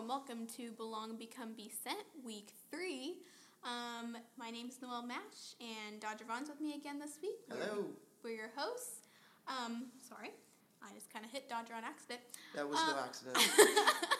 and welcome to Belong, Become, Be Sent, Week 3. Um, my name is Noelle Mash, and Dodger Vaughn's with me again this week. We're- Hello. We're your hosts. Um, sorry, I just kind of hit Dodger on accident. That was Um, no accident.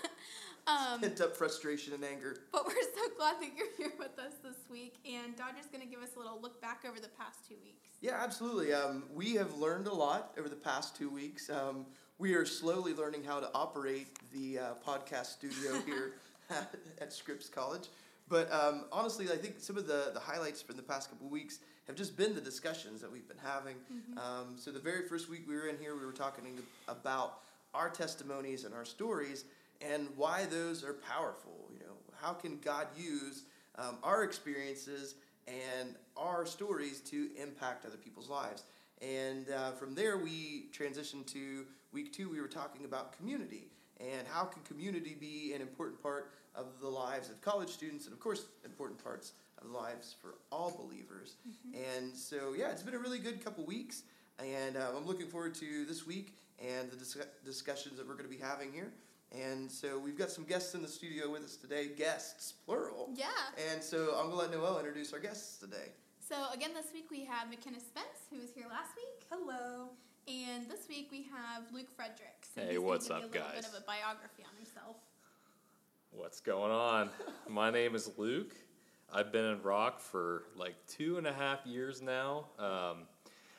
Um, Pent up frustration and anger. but we're so glad that you're here with us this week, and Dodger's going to give us a little look back over the past two weeks. Yeah, absolutely. Um, we have learned a lot over the past two weeks. Um, we are slowly learning how to operate the uh, podcast studio here at, at Scripps College. But um, honestly, I think some of the, the highlights from the past couple of weeks have just been the discussions that we've been having. Um, so, the very first week we were in here, we were talking about our testimonies and our stories and why those are powerful. You know, how can God use um, our experiences and our stories to impact other people's lives? And uh, from there, we transitioned to week two. We were talking about community and how can community be an important part of the lives of college students and, of course, important parts of lives for all believers. And so, yeah, it's been a really good couple weeks. And uh, I'm looking forward to this week and the dis- discussions that we're going to be having here. And so we've got some guests in the studio with us today, guests, plural. Yeah. And so I'm going to let Noel introduce our guests today. So, again, this week we have McKenna Spence, who was here last week. Hello. And this week we have Luke Frederick. So Hey, what's up, a little guys? bit of a biography on himself. What's going on? My name is Luke. I've been in rock for like two and a half years now. Um,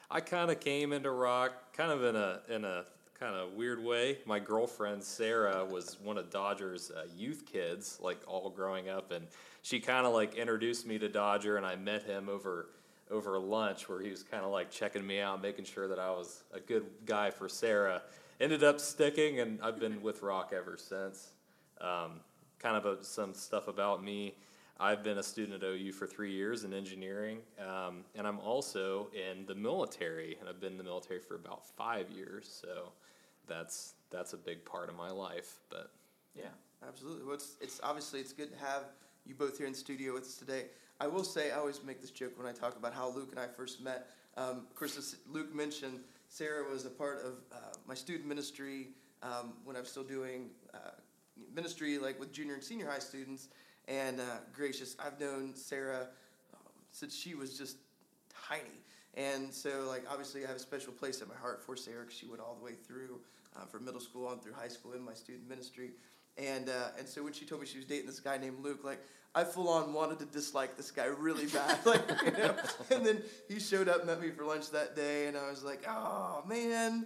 I kind of came into rock kind of in a in a kind of weird way. My girlfriend Sarah was one of Dodger's uh, youth kids, like all growing up, and she kind of like introduced me to Dodger, and I met him over over lunch where he was kind of like checking me out, making sure that I was a good guy for Sarah. Ended up sticking, and I've been with rock ever since. Um, kind of a, some stuff about me. I've been a student at OU for three years in engineering, um, and I'm also in the military, and I've been in the military for about five years. So that's that's a big part of my life. But yeah, Absolutely. Well, it's, it's obviously it's good to have you both here in studio with us today. I will say I always make this joke when I talk about how Luke and I first met. Um, of course, Luke mentioned Sarah was a part of uh, my student ministry um, when I was still doing uh, ministry, like with junior and senior high students. And uh, gracious, I've known Sarah um, since she was just tiny. And so, like, obviously, I have a special place in my heart for Sarah because she went all the way through uh, from middle school on through high school in my student ministry. And uh, and so when she told me she was dating this guy named Luke, like I full on wanted to dislike this guy really bad, like you know. And then he showed up, met me for lunch that day, and I was like, oh man,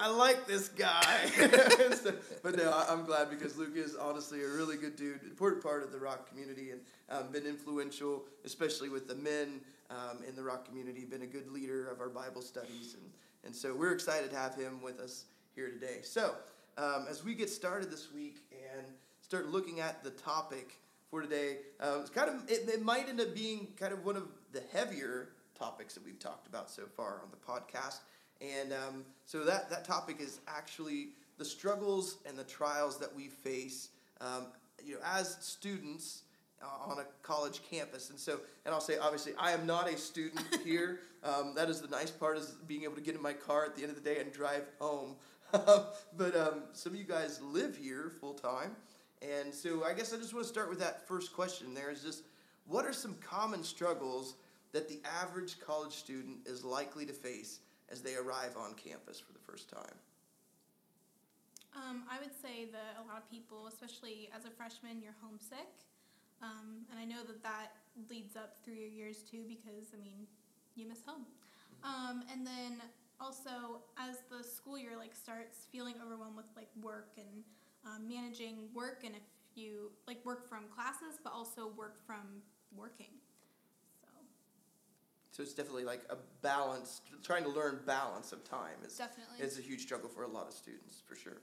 I like this guy. So- but no, I- I'm glad because Luke is honestly a really good dude, important part of the rock community, and um, been influential, especially with the men um, in the rock community. Been a good leader of our Bible studies, and and so we're excited to have him with us here today. So um, as we get started this week and start looking at the topic for today, uh, it's kind of it, it might end up being kind of one of the heavier topics that we've talked about so far on the podcast. And um, so that, that topic is actually the struggles and the trials that we face um, you know, as students uh, on a college campus. And so, and I'll say, obviously, I am not a student here. Um, that is the nice part is being able to get in my car at the end of the day and drive home. But um, some of you guys live here full time. And so I guess I just want to start with that first question there is just what are some common struggles that the average college student is likely to face as they arrive on campus for the first time? Um, I would say that a lot of people, especially as a freshman, you're homesick. Um, and I know that that leads up through your years too because, I mean, you miss home. Um, and then also, as the school year like starts, feeling overwhelmed with like work and um, managing work, and if you like work from classes, but also work from working. So So it's definitely like a balance, trying to learn balance of time is, definitely. is a huge struggle for a lot of students, for sure.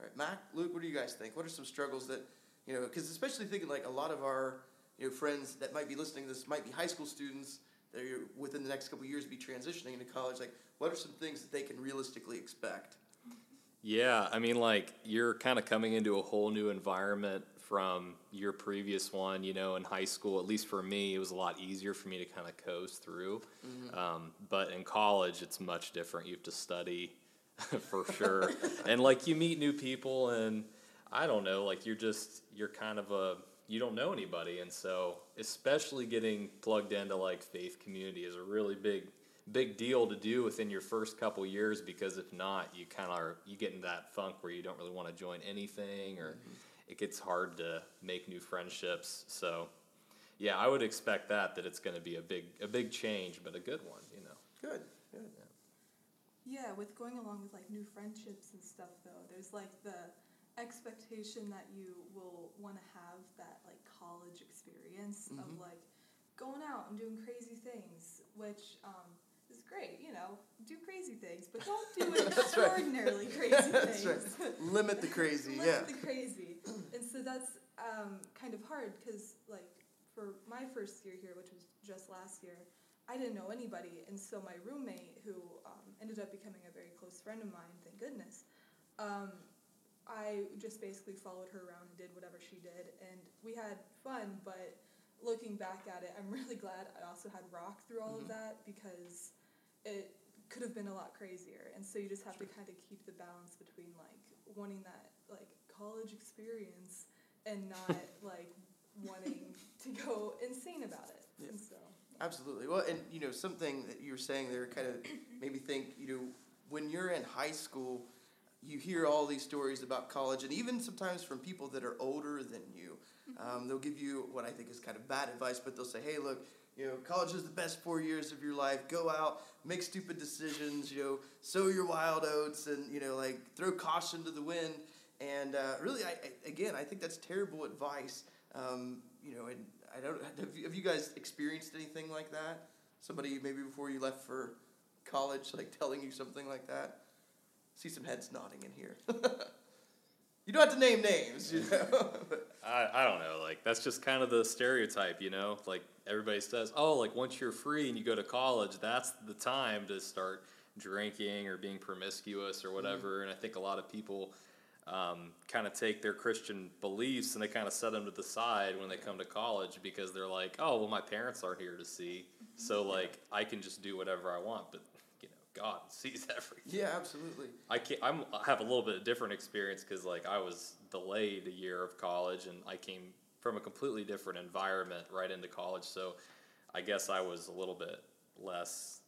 All right, Mac, Luke, what do you guys think? What are some struggles that, you know, because especially thinking like a lot of our, you know, friends that might be listening to this might be high school students that are within the next couple of years be transitioning into college. Like, what are some things that they can realistically expect? yeah. I mean, like you're kind of coming into a whole new environment from your previous one. You know, in high school, at least for me, it was a lot easier for me to kind of coast through. Um, but in college, it's much different. You have to study for sure, and like you meet new people, and I don't know, like you're just you're kind of a you don't know anybody, and so especially getting plugged into like faith community is a really big big deal to do within your first couple years because if not, you kind of are you get in that funk where you don't really want to join anything or it gets hard to make new friendships. So yeah, I would expect that that it's going to be a big a big change, but a good one, you know. Good. Good. Yeah, with going along with like new friendships and stuff though, there's like the expectation that you will want to have that like college experience of Mhm. like going out and doing crazy things, which um, is great, you know, do crazy things, but don't do right. extraordinarily crazy That's things. right. Limit the crazy. Limit Yeah. the crazy. and so that's um, kind of hard because, like, for my first year here, which was just last year, I didn't know anybody. And so my roommate, who um, ended up becoming a very close friend of mine, thank goodness, um, I just basically followed her around and did whatever she did. And we had fun, but looking back at it, I'm really glad I also had rock through all Mhm. of that because it could have been a lot crazier. And so you just have to kind of keep the balance between like wanting that like college experience and not like wanting to go insane about it. Yeah. And so Absolutely. Well, and you know something that you were saying there kind of made me think. You know, when you're in high school, you hear all these stories about college, and even sometimes from people that are older than you, um, they'll give you what I think is kind of bad advice. But they'll say, "Hey, look, you know, college is the best four years of your life. Go out, make stupid decisions. You know, sow your wild oats, and you know, like throw caution to the wind." And uh, really, I, I, again, I think that's terrible advice. Um, you know, and I don't. Have you, have you guys experienced anything like that? Somebody maybe before you left for college, like telling you something like that. See some heads nodding in here. you don't have to name names, you know. I, I don't know, like that's just kind of the stereotype, you know? Like everybody says, oh, like once you're free and you go to college, that's the time to start drinking or being promiscuous or whatever. And I think a lot of people um, kind of take their Christian beliefs and they kind of set them to the side when they come to college because they're like, oh, well, my parents aren't here to see, so like I can just do whatever I want. But God sees everything. yeah, absolutely. I can't. I'm, I have a little bit different experience because like I was delayed a year of college and I came from a completely different environment right into college. So I guess I was a little bit less.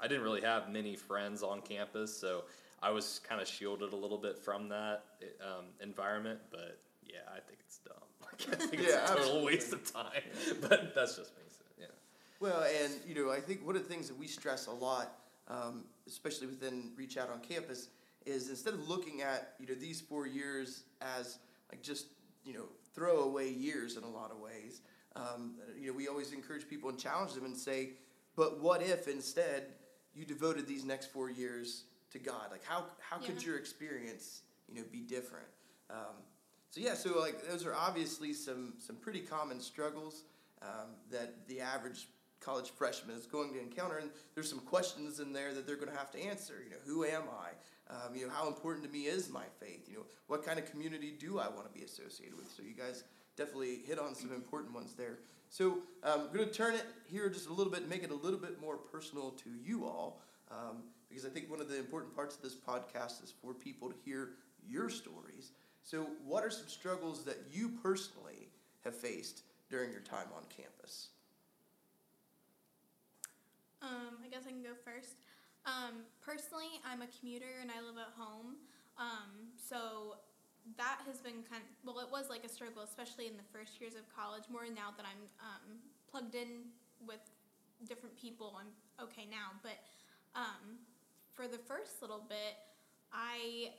I didn't really have many friends on campus, so I was kind of shielded a little bit from that um, environment. But yeah, I think it's dumb. Like I think Yeah, it's a total absolutely. waste of time. But that's just me. So, yeah. Well, and you know, I think one of the things that we stress a lot, um, especially within Reach Out on campus, is instead of looking at you know these four years as like just you know throwaway years in a lot of ways. Um, you know, we always encourage people and challenge them and say, but what if instead you devoted these next four years to God? Like, how how could your experience you know be different? Um, so yeah, so like those are obviously some some pretty common struggles um, that the average college freshman is going to encounter, and there's some questions in there that they're going to have to answer. You know, who am I? Um, you know, how important to me is my faith? You know, what kind of community do I want to be associated with? So you guys definitely hit on some important ones there. So um, I'm going to turn it here just a little bit, make it a little bit more personal to you all, um, because I think one of the important parts of this podcast is for people to hear your stories. So, what are some struggles that you personally have faced during your time on campus? Um, I guess I can go first. Um, personally, I'm a commuter and I live at home. Um, so that has been kind of, well, it was like a struggle, especially in the first years of college. More now that I'm um, plugged in with different people, I'm okay now. But um, for the first little bit, I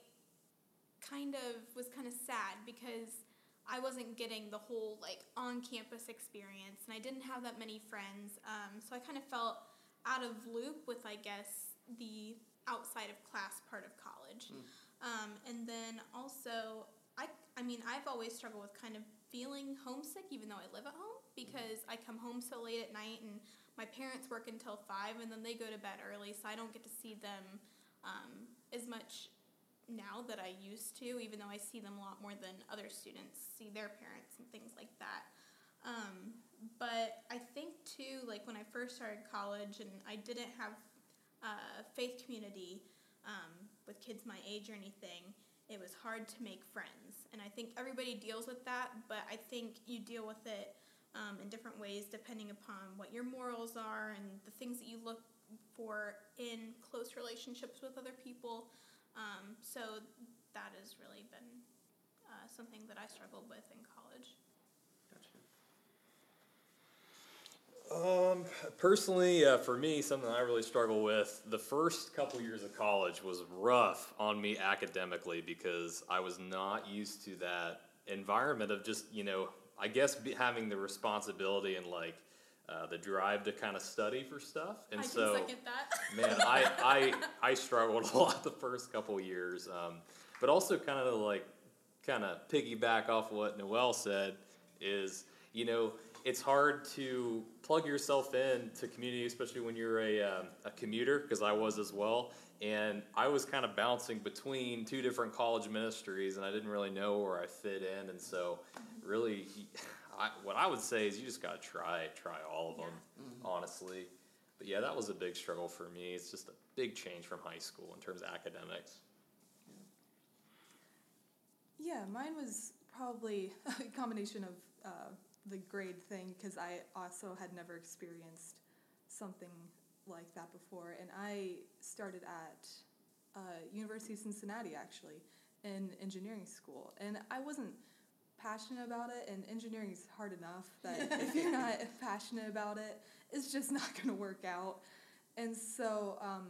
kind of was kind of sad because I wasn't getting the whole like on campus experience and I didn't have that many friends. Um, so I kind of felt out of loop with, I guess, the outside of class part of college. Mm. Um, and then also, I, I mean, I've always struggled with kind of feeling homesick even though I live at home because I come home so late at night and my parents work until 5 and then they go to bed early, so I don't get to see them um, as much now that I used to, even though I see them a lot more than other students see their parents and things like that. Um, but I think too, like when I first started college and I didn't have a faith community um, with kids my age or anything, it was hard to make friends. And I think everybody deals with that, but I think you deal with it um, in different ways depending upon what your morals are and the things that you look for in close relationships with other people. Um, so that has really been uh, something that I struggled with in college. Um, personally, uh, for me, something I really struggle with the first couple years of college was rough on me academically because I was not used to that environment of just, you know, I guess having the responsibility and like uh, the drive to kind of study for stuff. And I so, man, I, I, I struggled a lot the first couple years. Um, but also kind of like, kind of piggyback off what Noel said is, you know, it's hard to plug yourself in to community, especially when you're a, um, a commuter, because I was as well. And I was kind of bouncing between two different college ministries, and I didn't really know where I fit in. And so, really, I, what I would say is you just got to try, try all of them, honestly. But yeah, that was a big struggle for me. It's just a big change from high school in terms of academics. Yeah, mine was probably a combination of uh, the grade thing because I also had never experienced something like that before, and I started at uh, University of Cincinnati actually in engineering school, and I wasn't passionate about it. And engineering is hard enough that if you're not passionate about it, it's just not going to work out. And so, um,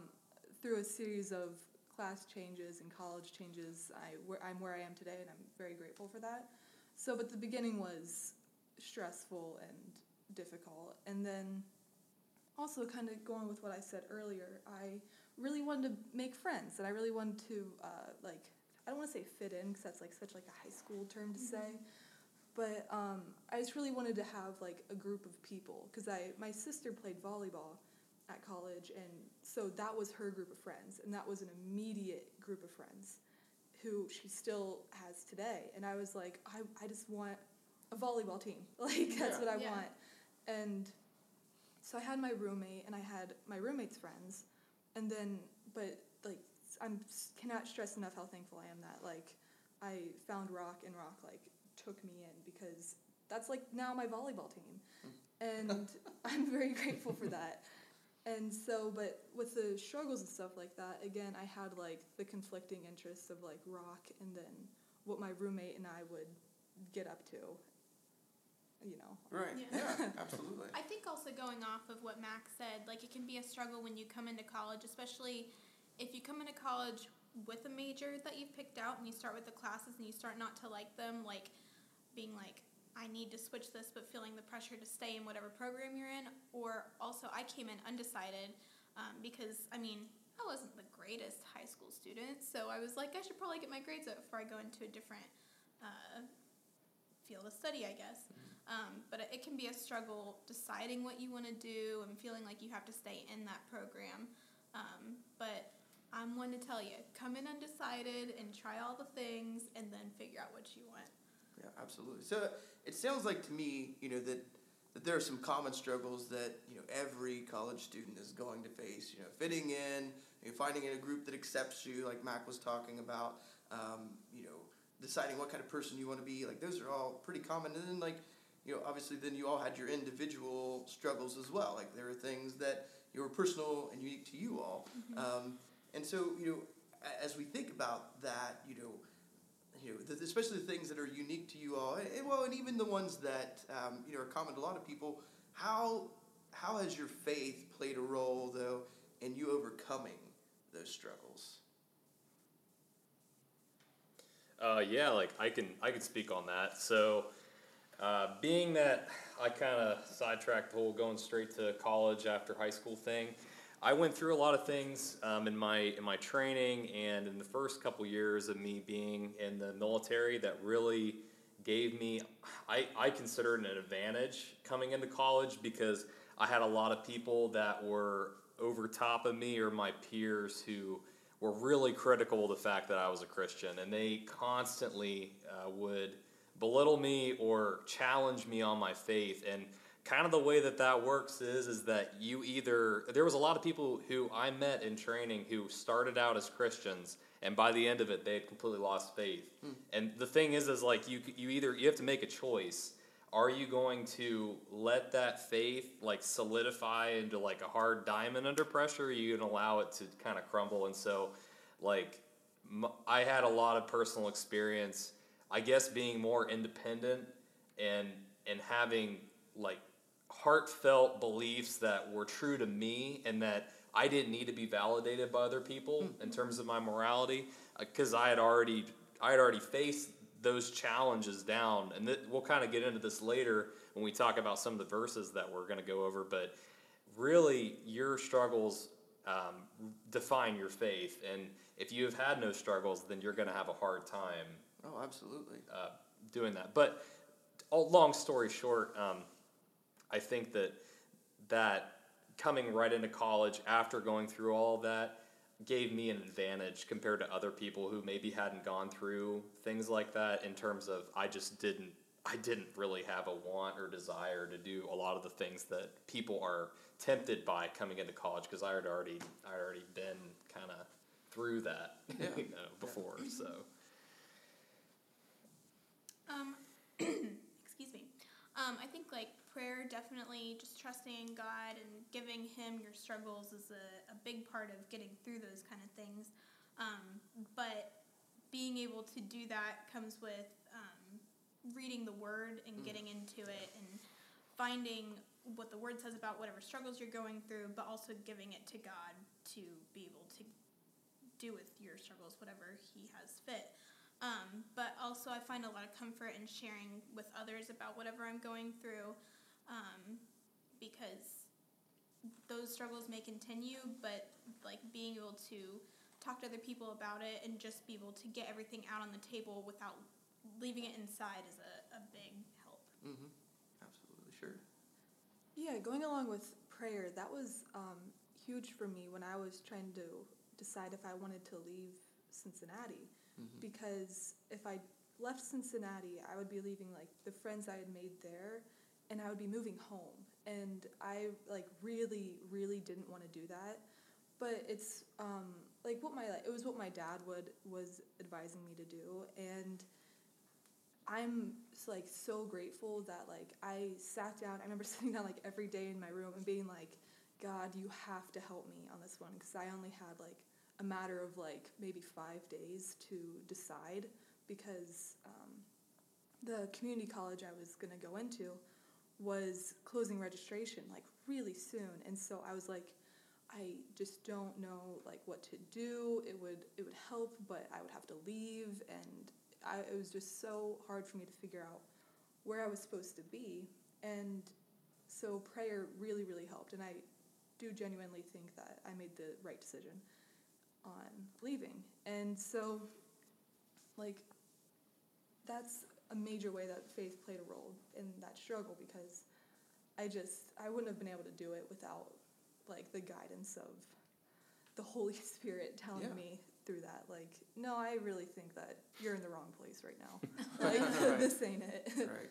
through a series of class changes and college changes, I where, I'm where I am today, and I'm very grateful for that. So, but the beginning was stressful and difficult, and then also kind of going with what I said earlier, I really wanted to make friends, and I really wanted to uh, like I don't want to say fit in because that's like such like a high school term to say, but um, I just really wanted to have like a group of people because I my sister played volleyball at college, and so that was her group of friends, and that was an immediate group of friends who she still has today. And I was like, I, I just want a volleyball team. Like, that's Yeah. what I Yeah. want. And so I had my roommate, and I had my roommate's friends. And then, but like, I'm cannot stress enough how thankful I am that like I found rock and rock like took me in because that's like now my volleyball team, hmm. and I'm very grateful for that. And so, but with the struggles and stuff like that, again, I had like the conflicting interests of like rock and then what my roommate and I would get up to. You know. Right. Yeah. Yeah. absolutely. I think also going off of what Max said, like it can be a struggle when you come into college, especially if you come into college with a major that you've picked out and you start with the classes and you start not to like them, like being like, I need to switch this, but feeling the pressure to stay in whatever program you're in. Or also, I came in undecided um, because, I mean, I wasn't the greatest high school student, so I was like, I should probably get my grades up before I go into a different uh, field of study, I guess. Um, but it can be a struggle deciding what you want to do and feeling like you have to stay in that program. Um, but I'm one to tell you, come in undecided and try all the things and then figure out what you want. Yeah, absolutely. So it sounds like to me, you know, that that there are some common struggles that you know every college student is going to face. You know, fitting in, you know, finding in a group that accepts you, like Mac was talking about. Um, you know, deciding what kind of person you want to be. Like those are all pretty common. And then like, you know, obviously then you all had your individual struggles as well. Like there are things that you were personal and unique to you all. Um, and so you know, as we think about that, you know you know, the, especially the things that are unique to you all, and, and well, and even the ones that um, you know are common to a lot of people. How how has your faith played a role though in you overcoming those struggles? Uh, yeah, like I can I can speak on that. So, uh, being that I kind of sidetracked the whole going straight to college after high school thing, I went through a lot of things um, in my in my training and in the first couple years of me being in the military that really gave me I, I consider it an advantage coming into college because I had a lot of people that were over top of me or my peers who were really critical of the fact that I was a Christian, and they constantly uh, would belittle me or challenge me on my faith. And kind of the way that that works is is that you either there was a lot of people who I met in training who started out as Christians and by the end of it, they had completely lost faith. Hmm. And the thing is, is like you you either you have to make a choice. Are you going to let that faith like solidify into like a hard diamond under pressure? Or are you gonna allow it to kind of crumble? And so, like, m- I had a lot of personal experience. I guess being more independent and and having like heartfelt beliefs that were true to me and that I didn't need to be validated by other people in terms of my morality because I had already I had already faced those challenges down. And th- we'll kind of get into this later when we talk about some of the verses that we're going to go over but really your struggles um, define your faith. And if you have had no struggles then you're going to have a hard time Oh, absolutely. uh, doing that. But all, long story short, um, I think that that coming right into college after going through all that gave me an advantage compared to other people who maybe hadn't gone through things like that in terms of I just didn't I didn't really have a want or desire to do a lot of the things that people are tempted by coming into college because I had already I already been kind of through that Yeah. you know before so Um, excuse me. Um, I think like prayer definitely just trusting God and giving Him your struggles is a, a big part of getting through those kind of things. Um, but being able to do that comes with um, reading the Word and Mm. getting into it and finding what the Word says about whatever struggles you're going through, but also giving it to God to be able to do with your struggles whatever He has fit. Um, but also, I find a lot of comfort in sharing with others about whatever I'm going through um, because those struggles may continue, but like being able to talk to other people about it and just be able to get everything out on the table without leaving it inside is a, a big help. Mm-hmm. Absolutely, sure. Yeah, going along with prayer, that was um, huge for me when I was trying to decide if I wanted to leave Cincinnati. Mm-hmm. Because if I left Cincinnati, I would be leaving like the friends I had made there, and I would be moving home. And I like really, really didn't want to do that. But it's um, like what my it was what my dad would was advising me to do, and I'm like so grateful that like I sat down. I remember sitting down like every day in my room and being like, God, you have to help me on this one because I only had like a matter of like maybe five days to decide because um, the community college I was gonna go into was closing registration like really soon, and so I was like. I just don't know like what to do. It would it would help, but I would have to leave, and I, it was just so hard for me to figure out where I was supposed to be. And so prayer really, really helped. And I do genuinely think that I made the right decision on leaving. And so, like, that's a major way that faith played a role in that struggle because I just, I wouldn't have been able to do it without, like, the guidance of the Holy Spirit telling Yeah. me through that. Like, no, I really think that you're in the wrong place right now. like, Right. this ain't it. right.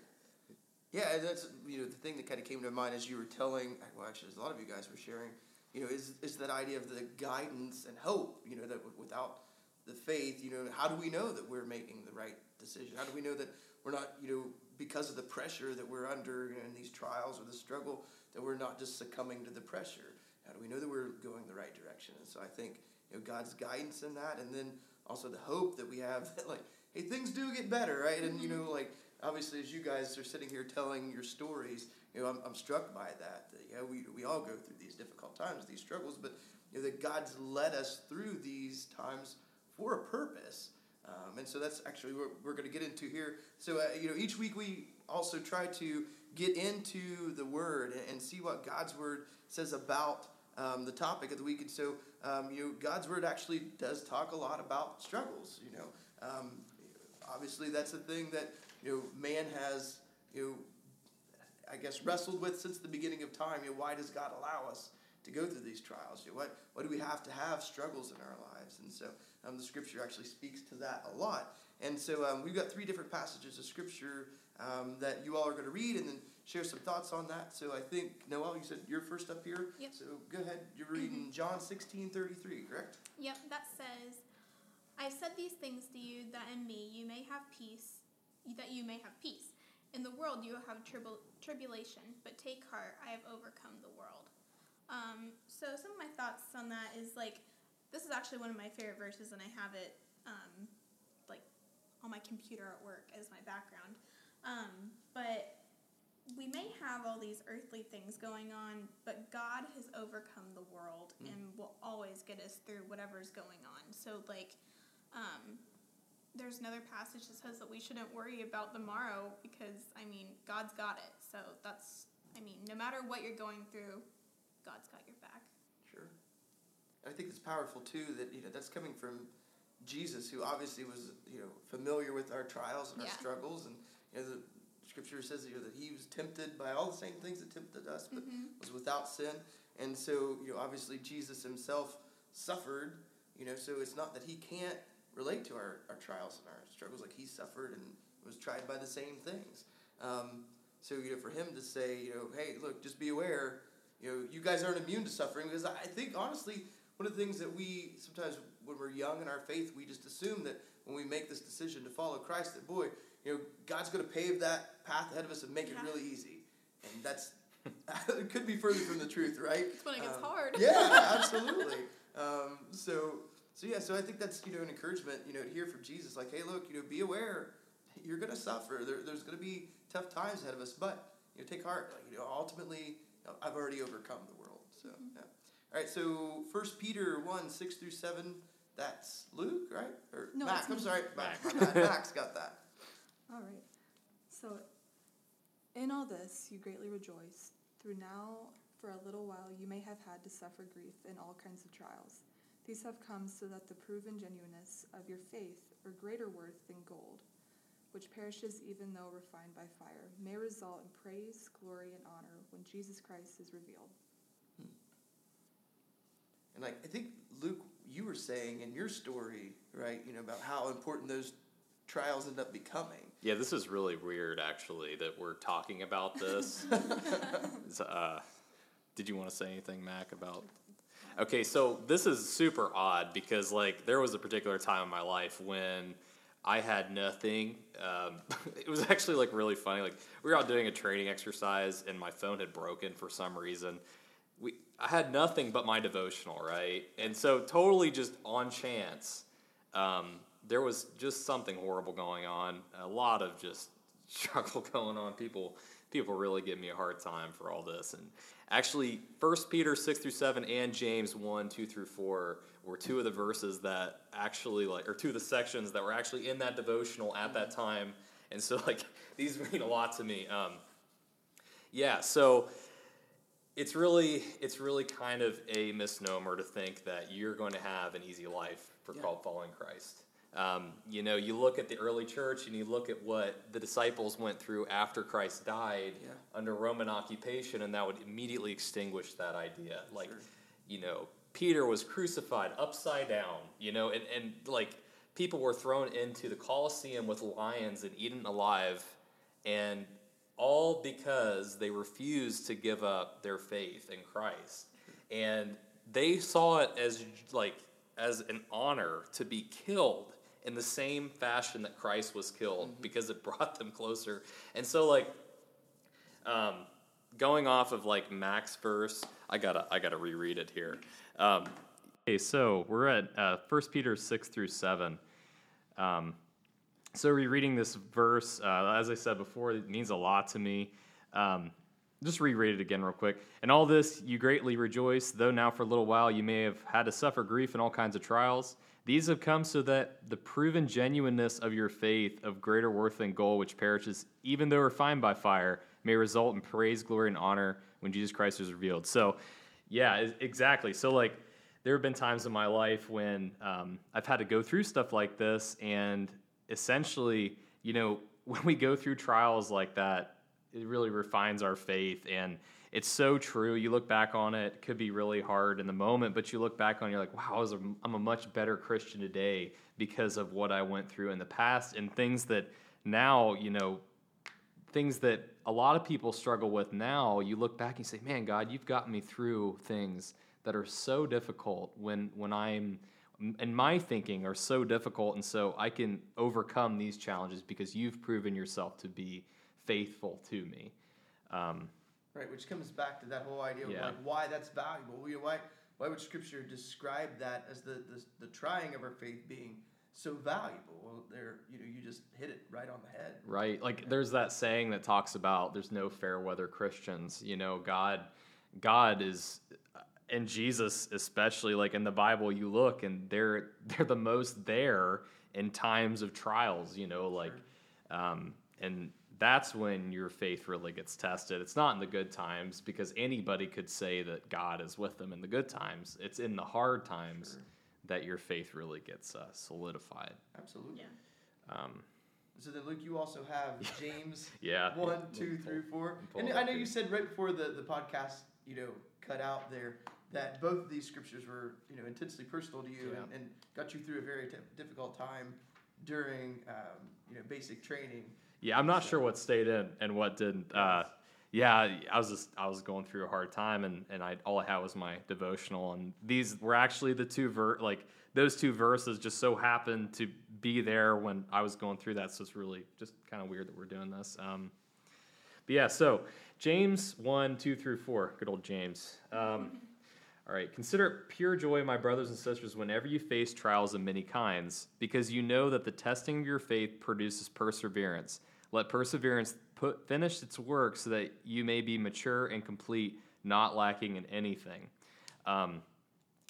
Yeah, that's you know the thing that kind of came to mind as you were telling. Well, actually, as a lot of you guys were sharing, you know, is is that idea of the guidance and hope. You know, that w- without the faith, you know, how do we know that we're making the right decision? How do we know that we're not, you know, because of the pressure that we're under you know, in these trials or the struggle, that we're not just succumbing to the pressure? How do we know that we're going the right direction? And so I think you know God's guidance in that, and then also the hope that we have that like, hey, things do get better, right? And you mm-hmm. know, like obviously as you guys are sitting here telling your stories, you know, I'm, I'm struck by that. That yeah, we we all go through these difficult times, these struggles, but you know that God's led us through these times for a purpose. Um, and so that's actually what we're going to get into here. So, uh, you know, each week we also try to get into the Word and, and see what God's Word says about um, the topic of the week. And so, um, you know, God's Word actually does talk a lot about struggles. You know, um, obviously that's a thing that you know man has you know I guess wrestled with since the beginning of time. You know, why does God allow us to go through these trials? You know, what what do we have to have struggles in our lives? And so um, the Scripture actually speaks to that a lot. And so um, we've got three different passages of Scripture um, that you all are going to read and then share some thoughts on that. So I think Noel, you said you're first up here. Yep. So go ahead. You're reading John sixteen thirty three, correct? Yep, that says, I said these things to you that in me you may have peace, that you may have peace. In the world you will have tribul- tribulation, but take heart, I have overcome the world. Um, so some of my thoughts on that is like, this is actually one of my favorite verses, and I have it um, like on my computer at work as my background. Um, but we may have all these earthly things going on, but God has overcome the world Mm. and will always get us through whatever's going on. So, like, um, there's another passage that says that we shouldn't worry about the morrow because, I mean, God's got it. So, that's, I mean, no matter what you're going through, God's got your back. Sure. I think it's powerful too that you know that's coming from Jesus, who obviously was you know familiar with our trials and our struggles, and you know the Scripture says you know that he was tempted by all the same things that tempted us, but Mm-hmm. was without sin, and so you know obviously Jesus himself suffered. You know, so it's not that he can't relate to our, our trials and our struggles, like he suffered and was tried by the same things. Um, so you know, for him to say, you know, hey, look, just be aware you know, you guys aren't immune to suffering because I think honestly, one of the things that we sometimes when we're young in our faith, we just assume that when we make this decision to follow Christ, that boy, you know, God's going to pave that path ahead of us and make Yeah. it really easy, and that's it could be further from the truth, right? It's when it gets Um, hard. Yeah, absolutely. Um, so, so yeah, so I think that's you know an encouragement, you know, to hear from Jesus, like, hey, look, you know, be aware, you're gonna suffer. There, there's gonna be tough times ahead of us, but you know, take heart. Like, you know, ultimately, I've already overcome the world. So, mm-hmm. yeah. All right. So, First Peter one six through seven. That's Luke, right? Or No, Max. I'm sorry, Max. My Max. Max got that. All right. So, in all this, you greatly rejoice. Through now, for a little while, you may have had to suffer grief in all kinds of trials. These have come so that the proven genuineness of your faith, or greater worth than gold, which perishes even though refined by fire, may result in praise, glory, and honor when Jesus Christ is revealed. And like I think Luke, you were saying in your story, right? You know about how important those trials end up becoming. Yeah, this is really weird, actually, that we're talking about this. Uh, did you want to say anything, Mac, about? Okay, so this is super odd because, like, there was a particular time in my life when I had nothing. Um, it was actually like really funny. Like, we were out doing a training exercise, and my phone had broken for some reason. We, I had nothing but my devotional, right? And so, totally just on chance, um, there was just something horrible going on. A lot of just struggle going on. People, people really give me a hard time for all this. And actually, First Peter six through seven and James one two through four were two of the verses that actually like, or two of the sections that were actually in that devotional at that time. And so, like, these mean a lot to me. Um, yeah, so it's really it's really kind of a misnomer to think that you're going to have an easy life for Yeah. called following Christ. Um, you know, you look at the early church and you look at what the disciples went through after Christ died Yeah. under Roman occupation, and that would immediately extinguish that idea. Like, Sure. you know, Peter was crucified upside down, you know, and, and like people were thrown into the Colosseum with lions and eaten alive, and all because they refused to give up their faith in Christ. And they saw it as like as an honor to be killed in the same fashion that Christ was killed because it brought them closer. And so like um, going off of like Max verse, I gotta I gotta reread it here. Um, okay, so we're at uh, 1 Peter six through seven. Um, so rereading this verse, uh, as I said before, it means a lot to me. Um, just reread it again real quick. And all this you greatly rejoice, though now for a little while you may have had to suffer grief in all kinds of trials. These have come so that the proven genuineness of your faith, of greater worth than gold, which perishes, even though refined by fire, may result in praise, glory, and honor when Jesus Christ is revealed. So, yeah, exactly. So, like, there have been times in my life when um, I've had to go through stuff like this, and essentially, you know, when we go through trials like that, it really refines our faith and it's so true you look back on it, it could be really hard in the moment but you look back on it, you're like wow I was a, i'm a much better christian today because of what i went through in the past and things that now you know things that a lot of people struggle with now you look back and you say man god you've gotten me through things that are so difficult when when i'm in my thinking are so difficult, and so I can overcome these challenges because you've proven yourself to be faithful to me. Um, Right, which comes back to that whole idea of Yeah. like why that's valuable. Why why would Scripture describe that as the, the the trying of our faith being so valuable? Well, there you know you just hit it right on the head. right? Like there's that saying that talks about there's no fair weather Christians. You know, God, God is, and Jesus especially. Like in the Bible, you look and they're they're the most there in times of trials. You know, like, um, and that's when your faith really gets tested. It's not in the good times because anybody could say that God is with them in the good times. It's in the hard times Sure. that your faith really gets uh, solidified. Absolutely. Yeah. Um, So then, Luke, you also have James yeah. one, two, me three, four. And I know you said right before the, the podcast, you know, cut out there that both of these scriptures were, you know, intensely personal to you Yeah. and, and got you through a very t- difficult time during, um, you know, basic training. Yeah, I'm not sure what stayed in and what didn't. Uh, yeah, I was just I was going through a hard time, and and I all I had was my devotional, and these were actually the two ver like those two verses just so happened to be there when I was going through that. So it's really just kind of weird that we're doing this. Um, but yeah, so James one two through four, good old James. Um, all right, consider it pure joy, my brothers and sisters, whenever you face trials of many kinds, because you know that the testing of your faith produces perseverance. Let perseverance put finish its work so that you may be mature and complete, not lacking in anything. Um,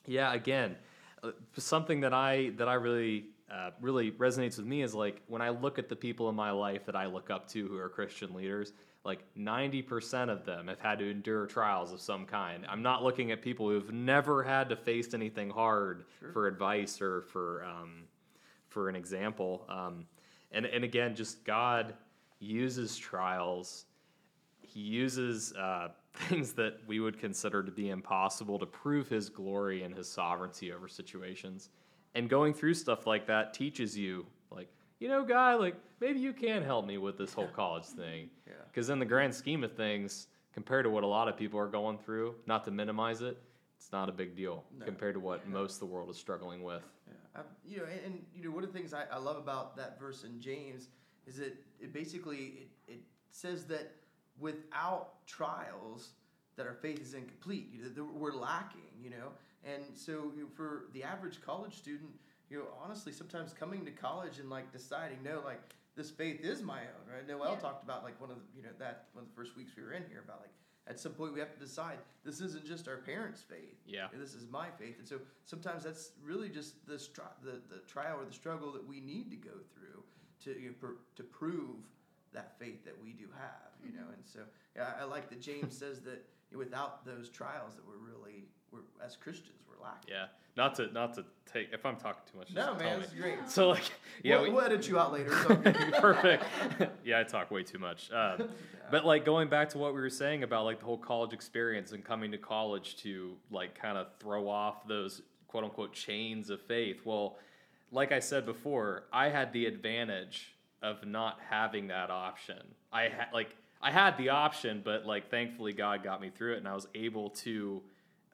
yeah, again, uh, something that I that I really uh, really resonates with me is like when I look at the people in my life that I look up to who are Christian leaders. Like ninety percent of them have had to endure trials of some kind. I'm not looking at people who've never had to face anything hard Sure. for advice or for um, for an example. Um, and and again, just God uses trials. He uses uh, things that we would consider to be impossible to prove His glory and His sovereignty over situations. And going through stuff like that teaches you, like, you know, guy, like maybe you can help me with this whole college thing. Yeah. Because in the grand scheme of things, compared to what a lot of people are going through, not to minimize it, it's not a big deal No. compared to what Yeah. most of the world is struggling with. Yeah, I, you know, and, and you know, one of the things I, I love about that verse in James is that it basically it, it says that without trials, that our faith is incomplete. You know, that we're lacking. You know, and so you know, for the average college student, you know, honestly, sometimes coming to college and like deciding, no, like this faith is my own. Right? Noel Yeah. talked about like one of the, you know that one of the first weeks we were in here about like at some point we have to decide this isn't just our parents' faith. Yeah. This is my faith, and so sometimes that's really just the stri- the, the trial or the struggle that we need to go through to you know, pr- to prove that faith that we do have. You know, and so yeah, I like that James says that without those trials, that we're really we're as Christians we're lacking. Yeah. Not to not to take if I'm talking too much. Just No, tell man, me. it's great. So like yeah, we'll, we- we'll edit you out later. It's okay. perfect. yeah, I talk way too much. Um, but like going back to what we were saying about like the whole college experience and coming to college to like kind of throw off those quote unquote chains of faith. Well, like I said before, I had the advantage of not having that option. I had like I had the option, but like thankfully God got me through it, and I was able to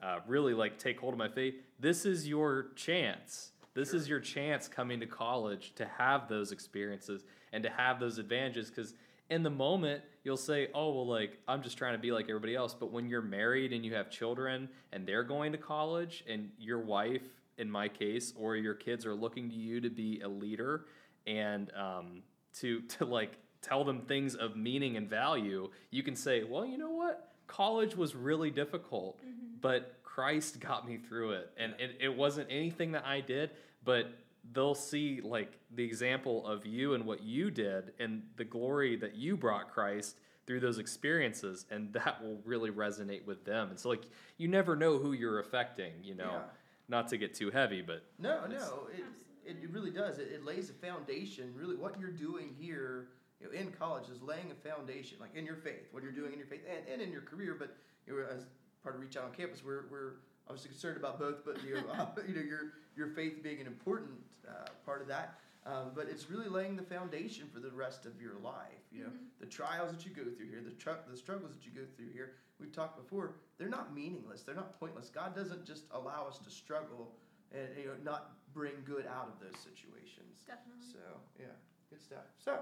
uh, really like take hold of my faith. This is your chance. This is your chance coming to college to have those experiences and to have those advantages because in the moment you'll say oh well like i'm just trying to be like everybody else but when you're married and you have children and they're going to college and your wife in my case or your kids are looking to you to be a leader and um, to to like tell them things of meaning and value you can say well you know what? College was really difficult but christ got me through it. And it, it wasn't anything that i did but they'll see like the example of you and what you did and the glory that you brought christ through those experiences and that will really resonate with them. And so like you never know who you're affecting you know. Not to get too heavy but No, no, it, it, really does. It, it lays a foundation. Really, what you're doing here you know, in college is laying a foundation, like in your faith, what you're doing in your faith and, and in your career. But you know, as part of Reach Out on Campus, we're, we're obviously concerned about both, but you know, you know your, your faith being an important uh, part of that. Um, but it's really laying the foundation for the rest of your life. You know, the trials that you go through here, the tr- the struggles that you go through here. We've talked before; they're not meaningless. They're not pointless. God doesn't just allow us to struggle and you know not bring good out of those situations. Definitely. So yeah, good stuff. So,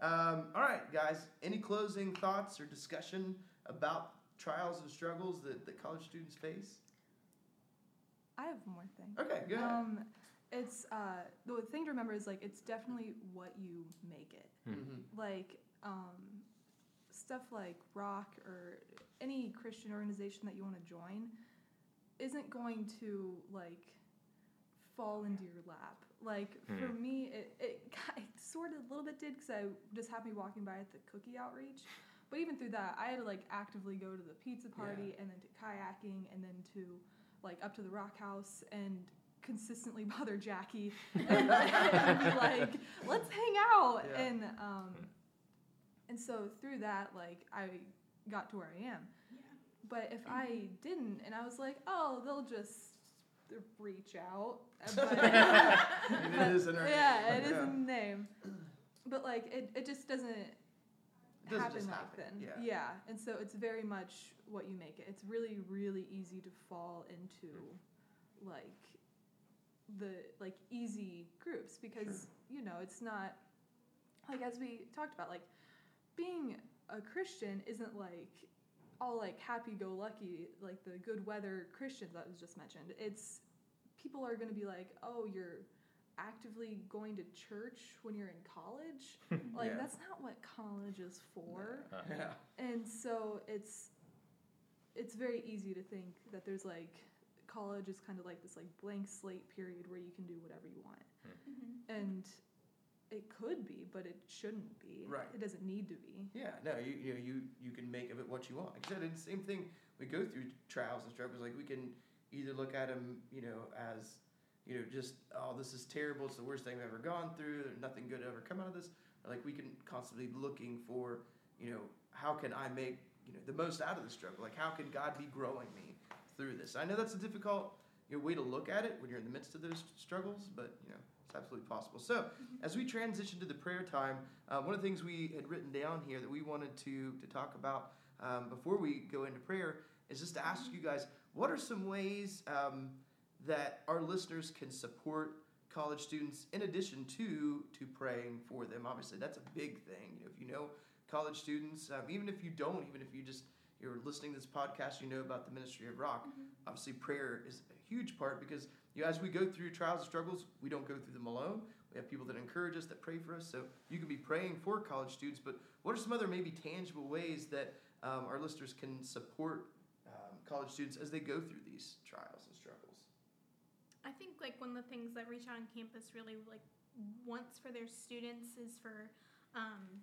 um, all right, guys. Any closing thoughts or discussion about trials and struggles that, that college students face? I have more thing. Okay, go ahead. Um, it's uh, the thing to remember is like it's definitely what you make it. Mhm. Like um, stuff like rock or any Christian organization that you want to join isn't going to like fall into your lap. Like for Hmm. me, it, it, ki- sort of a little bit did because I just happened to be walking by at the cookie outreach. But even through that, I had to like actively go to the pizza party and then to kayaking and then to like up to the rock house and consistently bother Jackie and, and be like, let's hang out. Yeah. And um, and so through that, like I got to where I am. But if I didn't, and I was like, oh, they'll just reach out. But, It is in our yeah, name, it is yeah. in the name. But like it, it just doesn't Doesn't happen just like happen, then. yeah. And so it's very much what you make it. It's really, really easy to fall into like the like easy groups because you know it's not like as we talked about like being a Christian isn't like all like happy go lucky like the good weather Christians that was just mentioned. It's people are going to be like, "Oh, you're actively going to church when you're in college?" like Yeah. that's not what college is for. Uh, Yeah. And so it's it's very easy to think that there's like college is kind of like this like blank slate period where you can do whatever you want. Mhm. And it could be, but it shouldn't be. Right. It doesn't need to be. Yeah, no, you you know, you you can make of it what you want. Like I said, it's the same thing. We go through trials and struggles. Like we can either look at them, you know, as you know, just oh, this is terrible. It's the worst thing I've ever gone through. There's nothing good ever come out of this. Or like we can constantly be looking for, you know, how can I make you know the most out of the struggle? Like how can God be growing me through this? I know that's a difficult you know, way to look at it when you're in the midst of those struggles, but you know, it's absolutely possible. So as we transition to the prayer time, uh, one of the things we had written down here that we wanted to to talk about um, before we go into prayer is just to ask you guys, what are some ways um, that our listeners can support college students in addition to to praying for them? Obviously, that's a big thing. You know, if you know college students, um, even if you don't, even if you just you're listening to this podcast, you know about the ministry of Rock. Obviously, prayer is a huge part because you know, as we go through trials and struggles, we don't go through them alone. We have people that encourage us, that pray for us. So you can be praying for college students. But what are some other maybe tangible ways that um, our listeners can support um, college students as they go through these trials and struggles? I think like one of the things that Reach Out on Campus really like wants for their students is for um,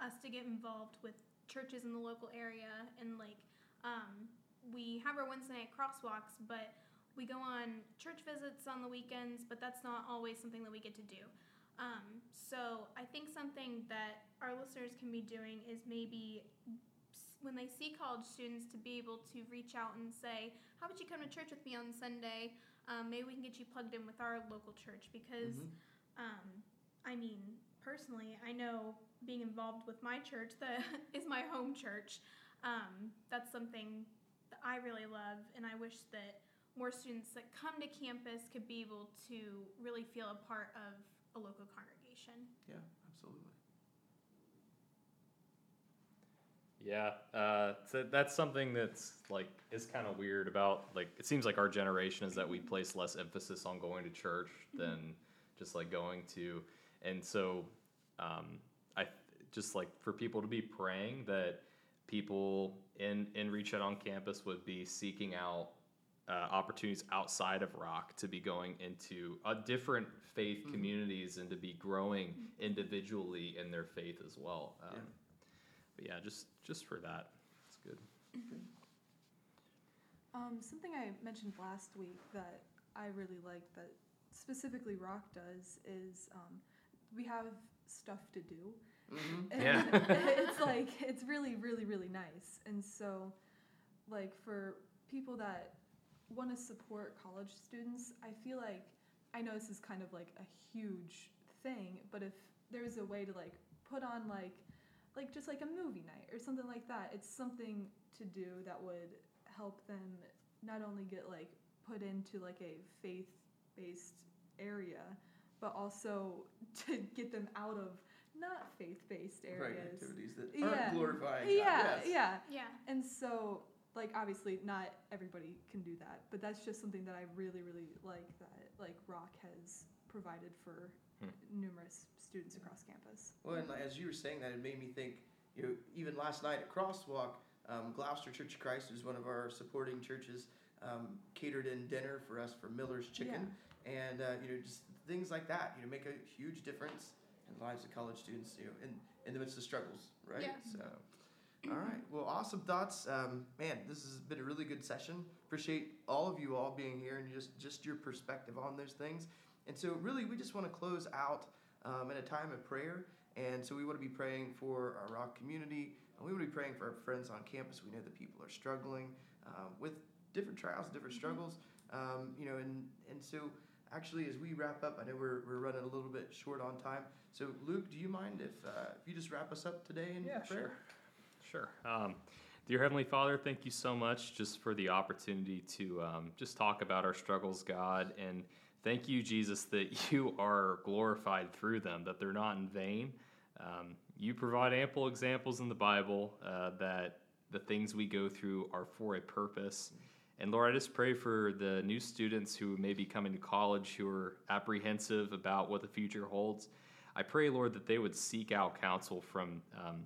us to get involved with churches in the local area and like um, we have our Wednesday night crosswalks, but we go on church visits on the weekends, but that's not always something that we get to do. Um, so I think something that our listeners can be doing is maybe when they see college students to be able to reach out and say, "How about you come to church with me on Sunday?" um, maybe we can get you plugged in with our local church because Mhm. um, i mean personally i know being involved with my church that is my home church. Um, that's something that i really love and i wish that more students that come to campus could be able to really feel a part of a local congregation. Yeah, absolutely. Yeah, uh, so that's something that's like is kind of weird about like it seems like our generation is that we place less emphasis on going to church than just like going to, and so um, I just like for people to be praying that people in in Reach Out on campus would be seeking out uh, opportunities outside of Rock to be going into a different faith Mhm. communities and to be growing individually in their faith as well. Um, Yeah. But yeah, just just for that, it's good. Um, something I mentioned last week that I really like that specifically Rock does is um, we have stuff to do. Hmm Yeah. it's like it's really, really, really nice. And so, like for people that want to support college students, I feel like I know this is kind of like a huge thing, but if there's a way to like put on like like just like a movie night or something like that, it's something to do that would help them not only get like put into like a faith based area, but also to get them out of not faith-based Right, areas. activities that Yeah. aren't glorifying God. Yeah, yes. yeah. Yeah. And so, like, obviously, not everybody can do that, but that's just something that I really, really like that, like, Rock has provided for Hmm. numerous students across campus. Well, and as you were saying that, it made me think. You know, even last night at Crosswalk, um, Glouster Church of Christ, who's one of our supporting churches, um, catered in dinner for us for Miller's Chicken, and uh, you know, just things like that. You know, make a huge difference the lives of college students. You know, in in the midst of struggles, right? Yeah. So. All right. Well, awesome thoughts, um, man. This has been a really good session. Appreciate all of you all being here and just just your perspective on those things. And so, really, we just want to close out um, in a time of prayer. And so, we want to be praying for our Rock community, and we want to be praying for our friends on campus. We know that people are struggling um, with different trials, different struggles. Um, you know, and and so actually, as we wrap up, I know we're, we're running a little bit short on time. So, Luke, do you mind if uh, if you just wrap us up today in Yeah, prayer? Sure. Um, dear Heavenly Father, thank you so much just for the opportunity to um, just talk about our struggles, God. And thank you, Jesus, that you are glorified through them, that they're not in vain. Um, you provide ample examples in the Bible uh, that the things we go through are for a purpose. And Lord, I just pray for the new students who may be coming to college who are apprehensive about what the future holds. I pray, Lord, that they would seek out counsel from um,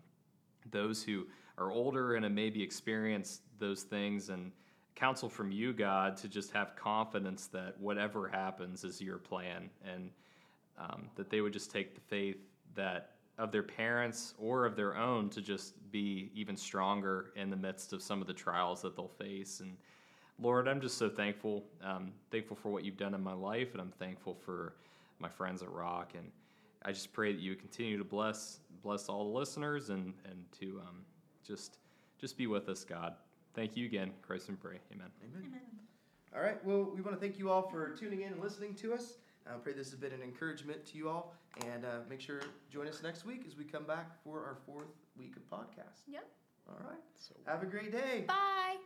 those who are older and have maybe experienced those things and counsel from you, God, to just have confidence that whatever happens is your plan and um, that they would just take the faith that of their parents or of their own to just be even stronger in the midst of some of the trials that they'll face. And Lord, I'm just so thankful. Um, thankful for what you've done in my life, and I'm thankful for my friends at Rock. And I just pray that you would continue to bless bless all the listeners and and to um, just just be with us, God. Thank you again, Christ and pray, Amen. Amen. Amen. All right. Well, we want to thank you all for tuning in and listening to us. I pray this has been an encouragement to you all. And uh, make sure join us next week as we come back for our fourth week of podcast. Yep. All right. So. Have a great day. Bye.